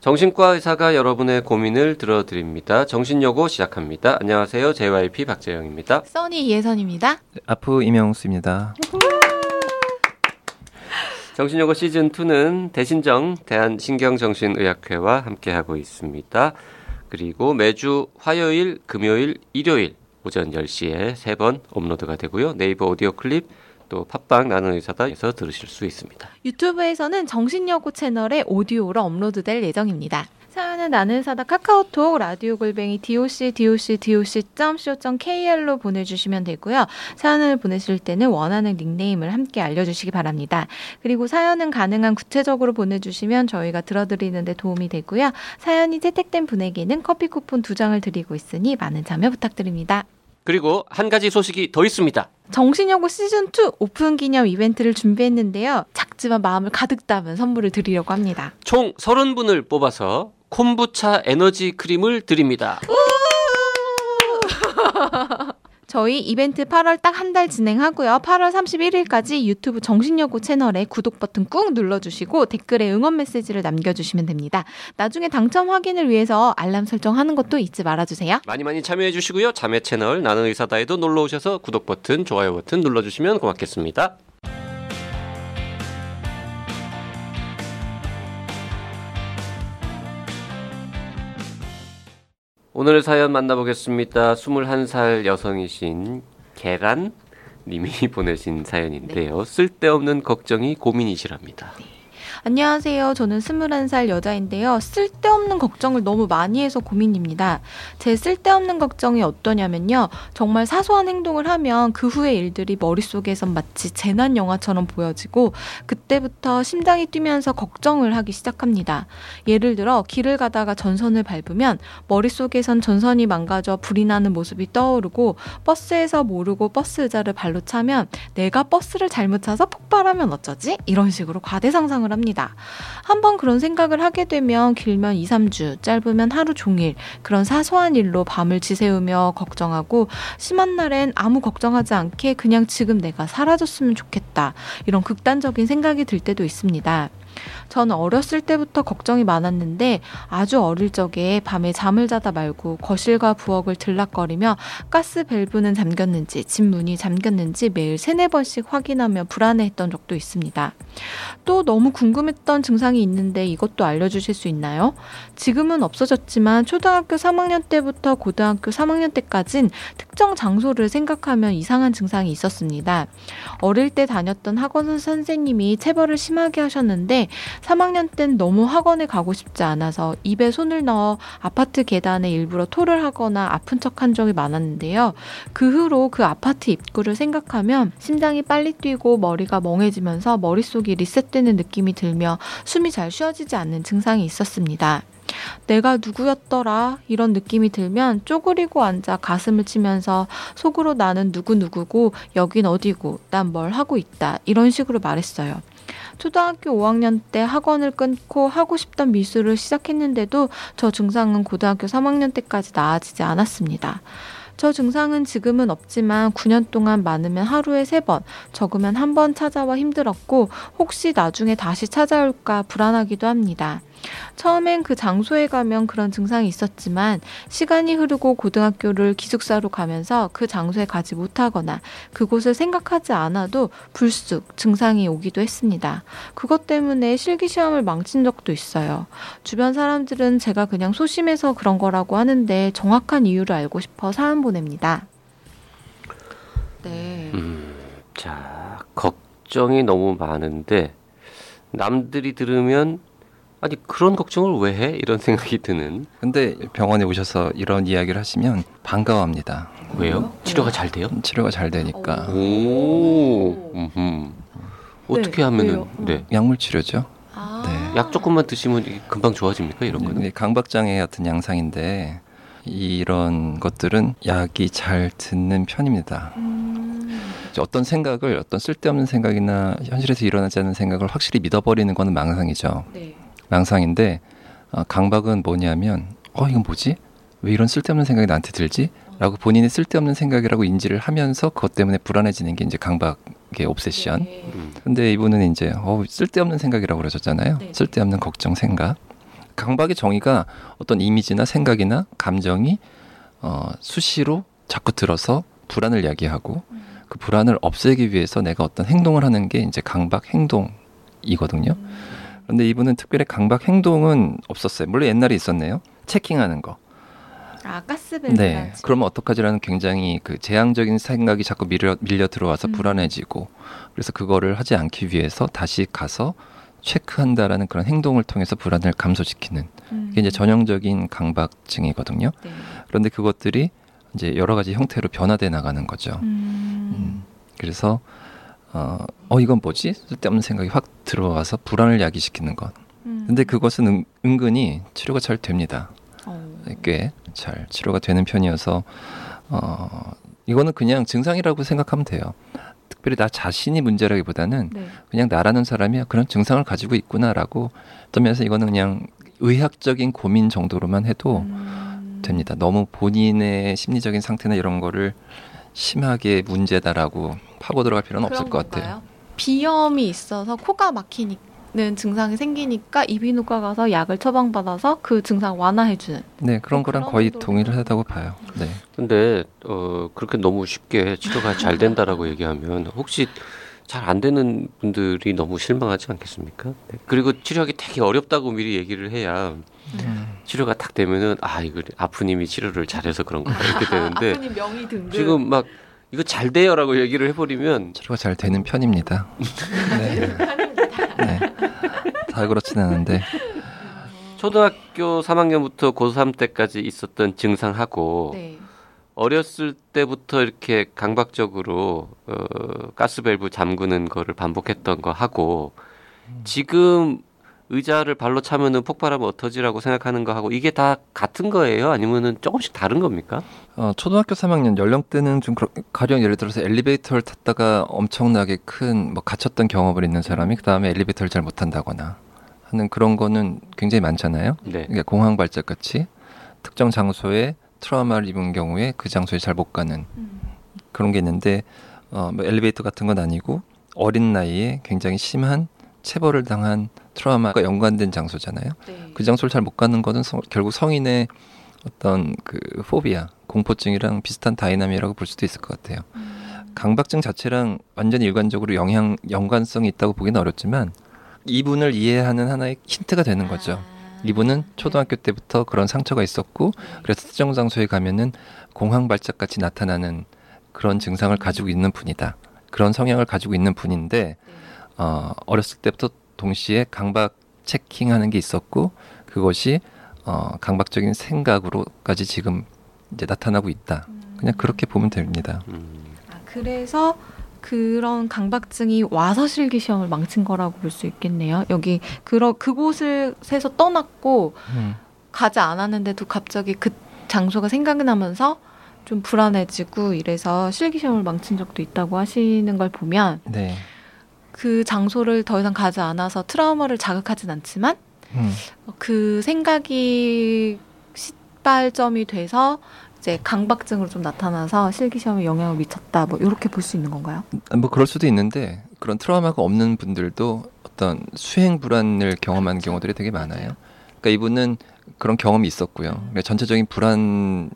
정신과 의사가 여러분의 고민을 들어드립니다. 정신여고 시작합니다. 안녕하세요. JYP 박재영입니다. 써니 이혜선입니다. 아프 이명수입니다. 정신여고 시즌2는 대신정 대한신경정신의학회와 함께하고 있습니다. 그리고 매주 화요일, 금요일, 일요일 오전 10시에 3번 업로드가 되고요. 네이버 오디오 클립 또 팟빵 나는 의사다에서 들으실 수 있습니다. 유튜브에서는 정신여고 채널에 오디오로 업로드될 예정입니다. 사연은 나는 사다 카카오톡 라디오 골뱅이 doc doc doc.co.kr로 보내주시면 되고요. 사연을 보내실 때는 원하는 닉네임을 함께 알려주시기 바랍니다. 그리고 사연은 가능한 구체적으로 보내주시면 저희가 들어드리는데 도움이 되고요. 사연이 채택된 분에게는 커피 쿠폰 두 장을 드리고 있으니 많은 참여 부탁드립니다. 그리고 한 가지 소식이 더 있습니다. 정신여고 시즌2 오픈 기념 이벤트를 준비했는데요. 작지만 마음을 가득 담은 선물을 드리려고 합니다. 총 30분을 뽑아서 콤부차 에너지 크림을 드립니다. 저희 이벤트 8월 딱 한 달 진행하고요. 8월 31일까지 유튜브 정신여고 채널에 구독 버튼 꾹 눌러주시고 댓글에 응원 메시지를 남겨주시면 됩니다. 나중에 당첨 확인을 위해서 알람 설정하는 것도 잊지 말아주세요. 많이 많이 참여해 주시고요. 자매 채널 나는 의사다에도 놀러 오셔서 구독 버튼, 좋아요 버튼 눌러주시면 고맙겠습니다. 오늘의 사연 만나보겠습니다. 21살 여성이신 계란 님이 보내신 사연인데요. 쓸데없는 걱정이 고민이시랍니다. 안녕하세요. 저는 21살 여자인데요. 쓸데없는 걱정을 너무 많이 해서 고민입니다. 제 쓸데없는 걱정이 어떠냐면요. 정말 사소한 행동을 하면 그 후의 일들이 머릿속에선 마치 재난 영화처럼 보여지고 그때부터 심장이 뛰면서 걱정을 하기 시작합니다. 예를 들어 길을 가다가 전선을 밟으면 머릿속에선 전선이 망가져 불이 나는 모습이 떠오르고 버스에서 모르고 버스 의자를 발로 차면 내가 버스를 잘못 차서 폭발하면 어쩌지? 이런 식으로 과대 상상을 합니다. 합니다. 한번 그런 생각을 하게 되면 길면 2, 3주, 짧으면 하루 종일 그런 사소한 일로 밤을 지새우며 걱정하고 심한 날엔 아무 걱정하지 않게 그냥 지금 내가 사라졌으면 좋겠다. 이런 극단적인 생각이 들 때도 있습니다. 저는 어렸을 때부터 걱정이 많았는데 아주 어릴 적에 밤에 잠을 자다 말고 거실과 부엌을 들락거리며 가스 밸브는 잠겼는지 집 문이 잠겼는지 매일 세네 번씩 확인하며 불안해했던 적도 있습니다. 또 너무 궁금했던 증상이 있는데 이것도 알려주실 수 있나요? 지금은 없어졌지만 초등학교 3학년 때부터 고등학교 3학년 때까진 특정 장소를 생각하면 이상한 증상이 있었습니다. 어릴 때 다녔던 학원 선생님이 체벌을 심하게 하셨는데 3학년 땐 너무 학원에 가고 싶지 않아서 입에 손을 넣어 아파트 계단에 일부러 토를 하거나 아픈 척한 적이 많았는데요. 그 후로 그 아파트 입구를 생각하면 심장이 빨리 뛰고 머리가 멍해지면서 머릿속이 리셋되는 느낌이 들며 숨이 잘 쉬어지지 않는 증상이 있었습니다. 내가 누구였더라 이런 느낌이 들면 쪼그리고 앉아 가슴을 치면서 속으로 나는 누구누구고 여긴 어디고 난 뭘 하고 있다 이런 식으로 말했어요. 초등학교 5학년 때 학원을 끊고 하고 싶던 미술을 시작했는데도 저 증상은 고등학교 3학년 때까지 나아지지 않았습니다. 저 증상은 지금은 없지만 9년 동안 많으면 하루에 3번, 적으면 한 번 찾아와 힘들었고 혹시 나중에 다시 찾아올까 불안하기도 합니다. 처음엔 그 장소에 가면 그런 증상이 있었지만 시간이 흐르고 고등학교를 기숙사로 가면서 그 장소에 가지 못하거나 그곳을 생각하지 않아도 불쑥 증상이 오기도 했습니다. 그것 때문에 실기시험을 망친 적도 있어요. 주변 사람들은 제가 그냥 소심해서 그런 거라고 하는데 정확한 이유를 알고 싶어 사연 보냅니다. 네. 음, 자, 걱정이 너무 많은데 남들이 들으면 아니 그런 걱정을 왜 해? 이런 생각이 드는. 근데 병원에 오셔서 이런 이야기를 하시면 반가워합니다. 왜요? 치료가 잘 돼요? 치료가 잘 되니까. 오, 음. 어떻게 하면은 네. 약물 치료죠. 아. 네. 약 조금만 드시면 금방 좋아집니까 이런 거는? 네, 강박장애 같은 양상인데 이런 것들은 약이 잘 듣는 편입니다. 음. 어떤 생각을 어떤 쓸데없는 생각이나 현실에서 일어나지 않는 생각을 확실히 믿어버리는 것은 망상이죠. 네. 망상인데 어, 강박은 뭐냐면 어 이건 뭐지? 왜 이런 쓸데없는 생각이 나한테 들지? 라고 본인이 쓸데없는 생각이라고 인지를 하면서 그것 때문에 불안해지는 게 이제 강박의 옵세션. 네. 근데 이분은 이제 어 쓸데없는 생각이라고 그러셨잖아요. 네. 쓸데없는 걱정 생각. 강박의 정의가 어떤 이미지나 생각이나 감정이 어, 수시로 자꾸 들어서 불안을 야기하고 그 불안을 없애기 위해서 내가 어떤 행동을 하는 게 이제 강박 행동이거든요. 그 런데 이분은 특별히 강박 행동은 없었어요. 물론 옛날에 있었네요. 체킹하는 거. 아 가스벨. 네. 그러면 어떡하지라는 굉장히 그 재앙적인 생각이 자꾸 밀려, 밀려 들어와서 음. 불안해지고 그래서 그거를 하지 않기 위해서 다시 가서 체크한다라는 그런 행동을 통해서 불안을 감소시키는 음. 이게 이제 전형적인 강박증이거든요. 네. 그런데 그것들이 이제 여러 가지 형태로 변화돼 나가는 거죠. 음. 음. 그래서 어, 어 이건 뭐지? 쓸데없는 생각이 확 들어와서 불안을 야기시키는 것. 음. 근데 그것은 은, 은근히 치료가 잘 됩니다. 어. 꽤잘 치료가 되는 편이어서 어 이거는 그냥 증상이라고 생각하면 돼요. 특별히 나 자신이 문제라기보다는 네. 그냥 나라는 사람이 그런 증상을 가지고 있구나라고 어떤 면에서 이거는 그냥 의학적인 고민 정도로만 해도 음. 됩니다. 너무 본인의 심리적인 상태나 이런 거를 심하게 문제다라고 파고 들어갈 필요는 없을 것 같아요. 비염이 있어서 코가 막히는 증상이 생기니까 이비인후과 가서 약을 처방받아서 그 증상 완화해주는. 네, 그런 뭐 거랑 그런 거의 정도로. 동의를 하다고 봐요. 네. 근데 어 그렇게 너무 쉽게 치료가 잘 된다라고 얘기하면 혹시 잘 안 되는 분들이 너무 실망하지 않겠습니까? 네. 그리고 치료하기 되게 어렵다고 미리 얘기를 해야 음. 치료가 딱 되면은 아 이거 아픈 님이 치료를 잘해서 그런 거다 이렇게 되는데 아프님 명의 등급. 지금 막 이거 잘 돼요라고 얘기를 해버리면 치료가 잘 되는 편입니다. 네. 네. 다 그렇진 않은데. 초등학교 3학년부터 고3 때까지 있었던 증상하고 네. 어렸을 때부터 이렇게 강박적으로 어, 가스밸브 잠그는 거를 반복했던 거 하고 지금 의자를 발로 차면은 폭발하면 어떠지라고 생각하는 거 하고 이게 다 같은 거예요? 아니면은 조금씩 다른 겁니까? 어, 초등학교 3학년 연령대는 좀 그렇, 가령 예를 들어서 엘리베이터를 탔다가 엄청나게 큰 뭐 갇혔던 경험을 있는 사람이 그 다음에 엘리베이터를 잘 못한다거나 하는 그런 거는 굉장히 많잖아요. 네. 그러니까 공황 발작 같이 특정 장소에 트라우마를 입은 경우에 그 장소에 잘 못 가는 음. 그런 게 있는데 어, 뭐 엘리베이터 같은 건 아니고 어린 나이에 굉장히 심한 체벌을 당한 트라우마가 연관된 장소잖아요. 네. 그 장소를 잘 못 가는 거는 성- 결국 성인의 어떤 그 포비아, 공포증이랑 비슷한 다이나미라고 볼 수도 있을 것 같아요. 음. 강박증 자체랑 완전히 일관적으로 영향 연관성이 있다고 보기는 어렵지만 이분을 이해하는 하나의 힌트가 되는 거죠. 아. 이분은 초등학교 때부터 그런 상처가 있었고 그래서 특정 장소에 가면은 공황 발작 같이 나타나는 그런 증상을 가지고 있는 분이다. 그런 성향을 가지고 있는 분인데 네. 어, 어렸을 때부터 동시에 강박 체킹하는 게 있었고 그것이 어, 강박적인 생각으로까지 지금 이제 나타나고 있다. 그냥 그렇게 보면 됩니다. 음. 아, 그래서 그런 강박증이 와서 실기 시험을 망친 거라고 볼 수 있겠네요. 여기 그러 그곳을에서 떠났고 음. 가지 않았는데도 갑자기 그 장소가 생각이 나면서 좀 불안해지고 이래서 실기 시험을 망친 적도 있다고 하시는 걸 보면 네. 그 장소를 더 이상 가지 않아서 트라우마를 자극하진 않지만 음. 그 생각이 시발점이 돼서 이제 강박증으로 좀 나타나서 실기 시험에 영향을 미쳤다. 뭐 이렇게 볼 수 있는 건가요? 뭐 그럴 수도 있는데 그런 트라우마가 없는 분들도 어떤 수행 불안을 경험한 경우들이 되게 많아요. 그러니까 이분은 그런 경험이 있었고요. 그러니까 전체적인 불안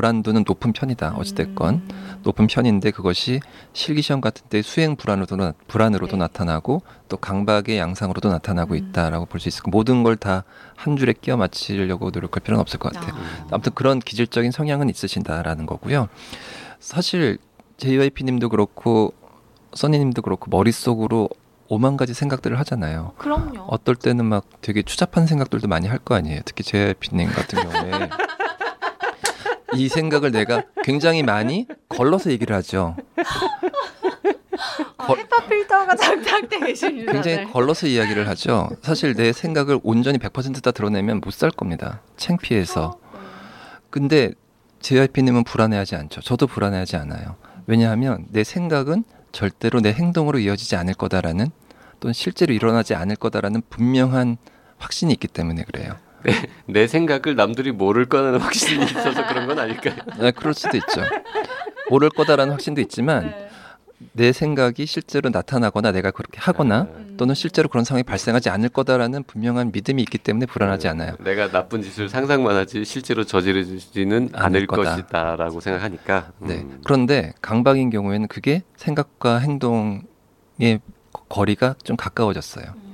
불안도는 높은 편이다. 어찌됐건 음. 높은 편인데 그것이 실기 시험 같은 때 수행 불안으로도 나- 불안으로도 네. 나타나고 또 강박의 양상으로도 나타나고 음. 있다라고 볼 수 있을 거. 모든 걸 다 한 줄에 끼워 맞추려고 노력할 필요는 없을 것 같아요. 아. 아무튼 그런 기질적인 성향은 있으신다라는 거고요. 사실 JYP님도 그렇고 써니님도 그렇고 머릿속으로 오만 가지 생각들을 하잖아요. 그럼요. 어떨 때는 막 되게 추잡한 생각들도 많이 할 거 아니에요. 특히 JYP님 같은 경우에 이 생각을 내가 굉장히 많이 걸러서 얘기를 하죠. 아, 거- 헤파 필터가 장착돼 계십니다. 굉장히 네. 걸러서 이야기를 하죠. 사실 내 생각을 온전히 100%다 드러내면 못 살 겁니다. 창피해서. 근데 JYP님은 불안해하지 않죠. 저도 불안해하지 않아요. 왜냐하면 내 생각은 절대로 내 행동으로 이어지지 않을 거다라는 또는 실제로 일어나지 않을 거다라는 분명한 확신이 있기 때문에 그래요. 내 생각을 남들이 모를 거라는 확신이 있어서 그런 건 아닐까요? 네, 그럴 수도 있죠. 모를 거다라는 확신도 있지만 네. 내 생각이 실제로 나타나거나 내가 그렇게 하거나 음. 또는 실제로 그런 상황이 발생하지 않을 거다라는 분명한 믿음이 있기 때문에 불안하지 네. 않아요. 내가 나쁜 짓을 상상만 하지 실제로 저지르지는 않을 거다. 것이다라고 생각하니까. 네. 음. 그런데 강박인 경우에는 그게 생각과 행동의 거리가 좀 가까워졌어요.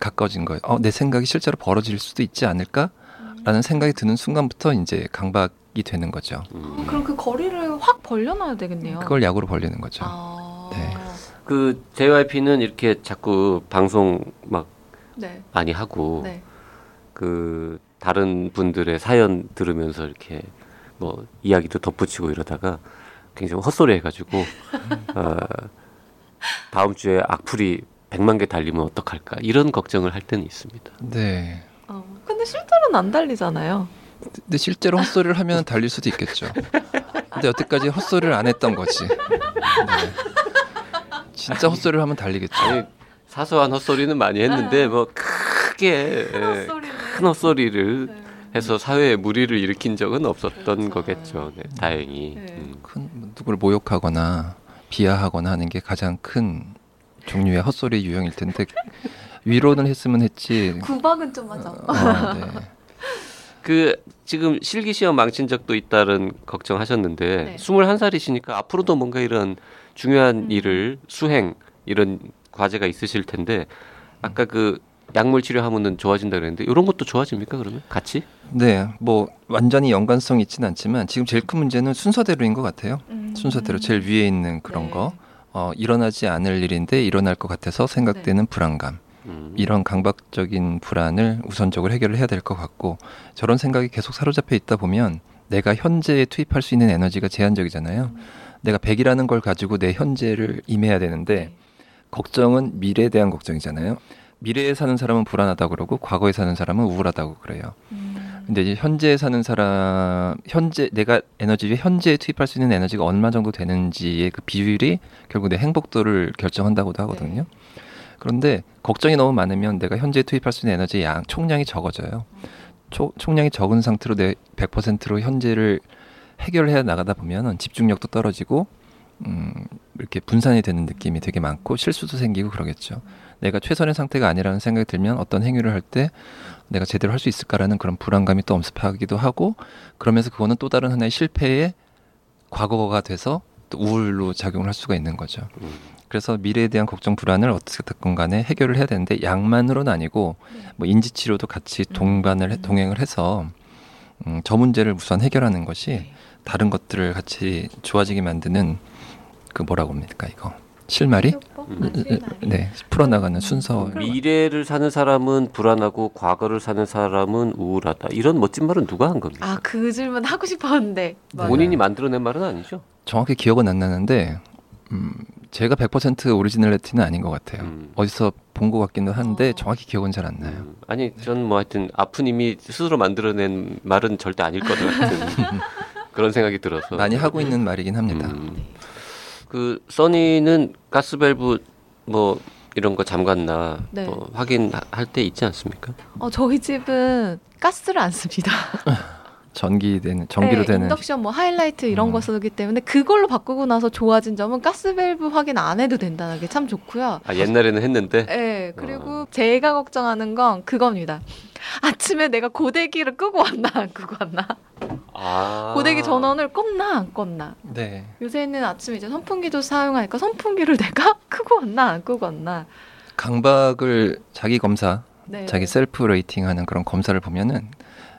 가까워진 거예요. 어, 내 생각이 실제로 벌어질 수도 있지 않을까라는 생각이 드는 순간부터 이제 강박이 되는 거죠. 음. 어, 그럼 그 거리를 확 벌려놔야 되겠네요. 그걸 약으로 벌리는 거죠. 아. 네. 그 JYP는 이렇게 자꾸 방송 막 네. 많이 하고 네. 그 다른 분들의 사연 들으면서 이렇게 뭐 이야기도 덧붙이고 이러다가 굉장히 헛소리 해가지고 어, 다음 주에 악플이 100만 개 달리면 어떡할까 이런 걱정을 할 때는 있습니다. 네. 어. 근데 실제로는 안 달리잖아요. 근데 실제로 헛소리를 하면 달릴 수도 있겠죠. 근데 여태까지 헛소리를 안 했던 거지. 네. 진짜 헛소리를 하면 달리겠죠. 아니 사소한 헛소리는 많이 했는데 뭐 크게. 큰 헛소리를 네. 해서 사회에 무리를 일으킨 적은 없었던 그렇죠. 거겠죠. 네, 다행히. 네. 음. 큰 누구를 모욕하거나 비하하거나 하는 게 가장 큰 종류의 헛소리 유형일 텐데 위로는 했으면 했지. 구박은 좀 하죠. 어, 네. 그 지금 실기 시험 망친 적도 있다는 걱정하셨는데 네. 21살이시니까 앞으로도 뭔가 이런 중요한 음. 일을 수행 이런 과제가 있으실 텐데 아까 그 약물 치료하면은 좋아진다 그랬는데 이런 것도 좋아집니까 그러면 같이? 네, 뭐 완전히 연관성이 있지는 않지만 지금 제일 큰 문제는 순서대로인 것 같아요. 음. 순서대로 제일 위에 있는 그런 네. 거. 어, 일어나지 않을 일인데 일어날 것 같아서 생각되는 불안감. 음. 이런 강박적인 불안을 우선적으로 해결을 해야 될 것 같고 저런 생각이 계속 사로잡혀 있다 보면 내가 현재에 투입할 수 있는 에너지가 제한적이잖아요. 내가 100이라는 걸 가지고 내 현재를 임해야 되는데 걱정은 미래에 대한 걱정이잖아요. 미래에 사는 사람은 불안하다고 그러고 과거에 사는 사람은 우울하다고 그래요. 음. 근데 이제 현재에 사는 사람 현재 내가 에너지 현재에 투입할 수 있는 에너지가 얼마 정도 되는지의 그 비율이 결국 내 행복도를 결정한다고도 하거든요. 그런데 걱정이 너무 많으면 내가 현재에 투입할 수 있는 에너지의 양 총량이 적어져요. 초, 총량이 적은 상태로 내 100%로 현재를 해결해 나가다 보면은 집중력도 떨어지고 음, 이렇게 분산이 되는 느낌이 되게 많고 실수도 생기고 그러겠죠. 내가 최선의 상태가 아니라는 생각이 들면 어떤 행위를 할 때 내가 제대로 할 수 있을까라는 그런 불안감이 또 엄습하기도 하고 그러면서 그거는 또 다른 하나의 실패의 과거가 돼서 또 우울로 작용을 할 수가 있는 거죠. 음. 그래서 미래에 대한 걱정 불안을 어떻게든 간에 해결을 해야 되는데 약만으로는 아니고 뭐 인지 치료도 같이 동반을 해- 음. 동행을 해서 음, 저 문제를 우선 해결하는 것이 네. 다른 것들을 같이 좋아지게 만드는 그 뭐라고 합니까 이거 실마리 음. 네 풀어나가는 순서 미래를 사는 사람은 불안하고 과거를 사는 사람은 우울하다. 이런 멋진 말은 누가 한 겁니까? 아, 그 질문 하고 싶었는데. 맞아요. 본인이 만들어낸 말은 아니죠. 정확히 기억은 안 나는데 음, 제가 100% 오리지널리티는 아닌 것 같아요. 음. 어디서 본 것 같기도 한데 어. 정확히 기억은 잘 안 나요. 음, 아니 전뭐 하여튼 아프님이 스스로 만들어낸 말은 절대 아닐 것 같은 그런 생각이 들어서 많이 하고 있는 말이긴 합니다. 음. 그 써니는 가스밸브 뭐 이런 거 잠갔나 네. 뭐 확인할 때 있지 않습니까? 어, 저희 집은 가스를 안 씁니다. 전기 되는 전기로 네, 되는 인덕션 뭐 하이라이트 이런 음. 거 쓰기 때문에 그걸로 바꾸고 나서 좋아진 점은 가스밸브 확인 안 해도 된다는 게 참 좋고요. 아 옛날에는 했는데 네, 그리고 제가 걱정하는 건 그겁니다. 아침에 내가 고데기를 끄고 왔나 안 끄고 왔나? 아. 고데기 전원을 껐나 안 껐나? 네. 요새는 아침에 이제 선풍기도 사용하니까 선풍기를 내가 끄고 왔나 안 끄고 왔나? 강박을 자기 검사, 네. 자기 self rating하는 그런 검사를 보면은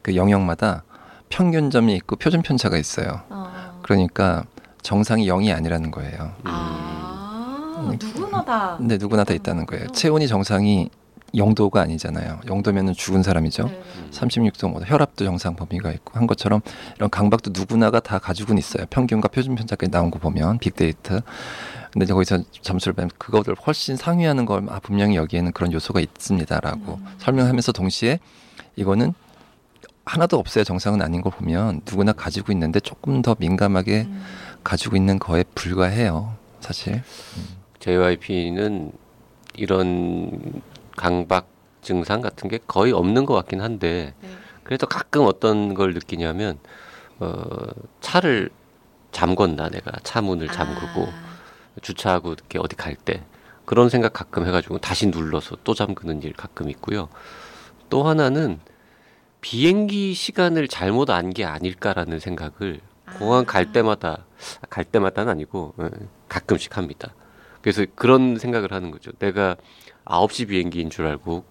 그 영역마다 평균점이 있고 표준 편차가 있어요. 어. 그러니까 정상이 0이 아니라는 거예요. 아, 음. 누구나 다. 근데 누구나 다 있다는 거예요. 체온이 정상이 0도가 아니잖아요. 0도면은 죽은 사람이죠. 네. 음. 36도 뭐 혈압도 정상 범위가 있고 한 것처럼 이런 강박도 누구나가 다 가지고는 있어요. 평균과 표준 편차까지 나온 거 보면 빅데이터. 근데 이제 거기서 점수를 빼면 그거를 훨씬 상회하는 걸 아, 분명히 여기에는 그런 요소가 있습니다라고 음. 설명하면서 동시에 이거는 하나도 없어야 정상은 아닌 걸 보면 누구나 가지고 있는데 조금 더 민감하게 음. 가지고 있는 거에 불과해요. 사실. JYP는 이런 강박 증상 같은 게 거의 없는 것 같긴 한데 네. 그래도 가끔 어떤 걸 느끼냐면 어, 차를 잠궜나 내가 차 문을 잠그고 아. 주차하고 이렇게 어디 갈 때 그런 생각 가끔 해가지고 다시 눌러서 또 잠그는 일 가끔 있고요. 또 하나는 비행기 시간을 잘못 안 게 아닐까라는 생각을 공항 갈 때마다 갈 때마다는 아니고 예, 가끔씩 합니다. 그래서 그런 생각을 하는 거죠. 내가 9시 비행기인 줄 알고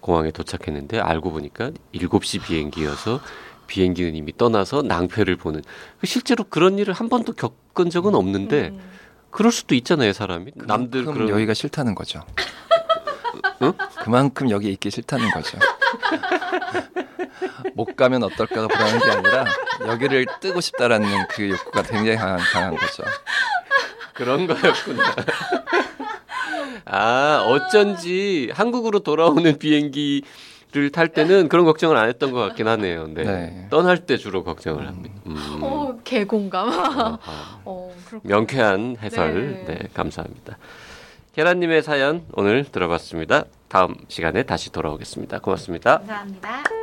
공항에 도착했는데 알고 보니까 7시 비행기여서 비행기는 이미 떠나서 낭패를 보는 실제로 그런 일을 한 번도 겪은 적은 없는데 음. 그럴 수도 있잖아요 사람이 남들 그만큼 그런 여기가 싫다는 거죠. 응? 그만큼 여기 있기 싫다는 거죠. 못 가면 어떨까가 불안한 게 아니라 여기를 뜨고 싶다라는 그 욕구가 굉장히 강한, 강한 거죠. 그런 거였구나. 아 어쩐지 한국으로 돌아오는 비행기 를 탈 때는 그런 걱정을 안 했던 것 같긴 하네요. 네. 네. 떠날 때 주로 걱정을 합니다. 음. 어, 개공감. 아하. 어, 그렇구나. 명쾌한 해설 네. 네. 감사합니다. 계란님의 사연 오늘 들어봤습니다. 다음 시간에 다시 돌아오겠습니다. 고맙습니다. 감사합니다.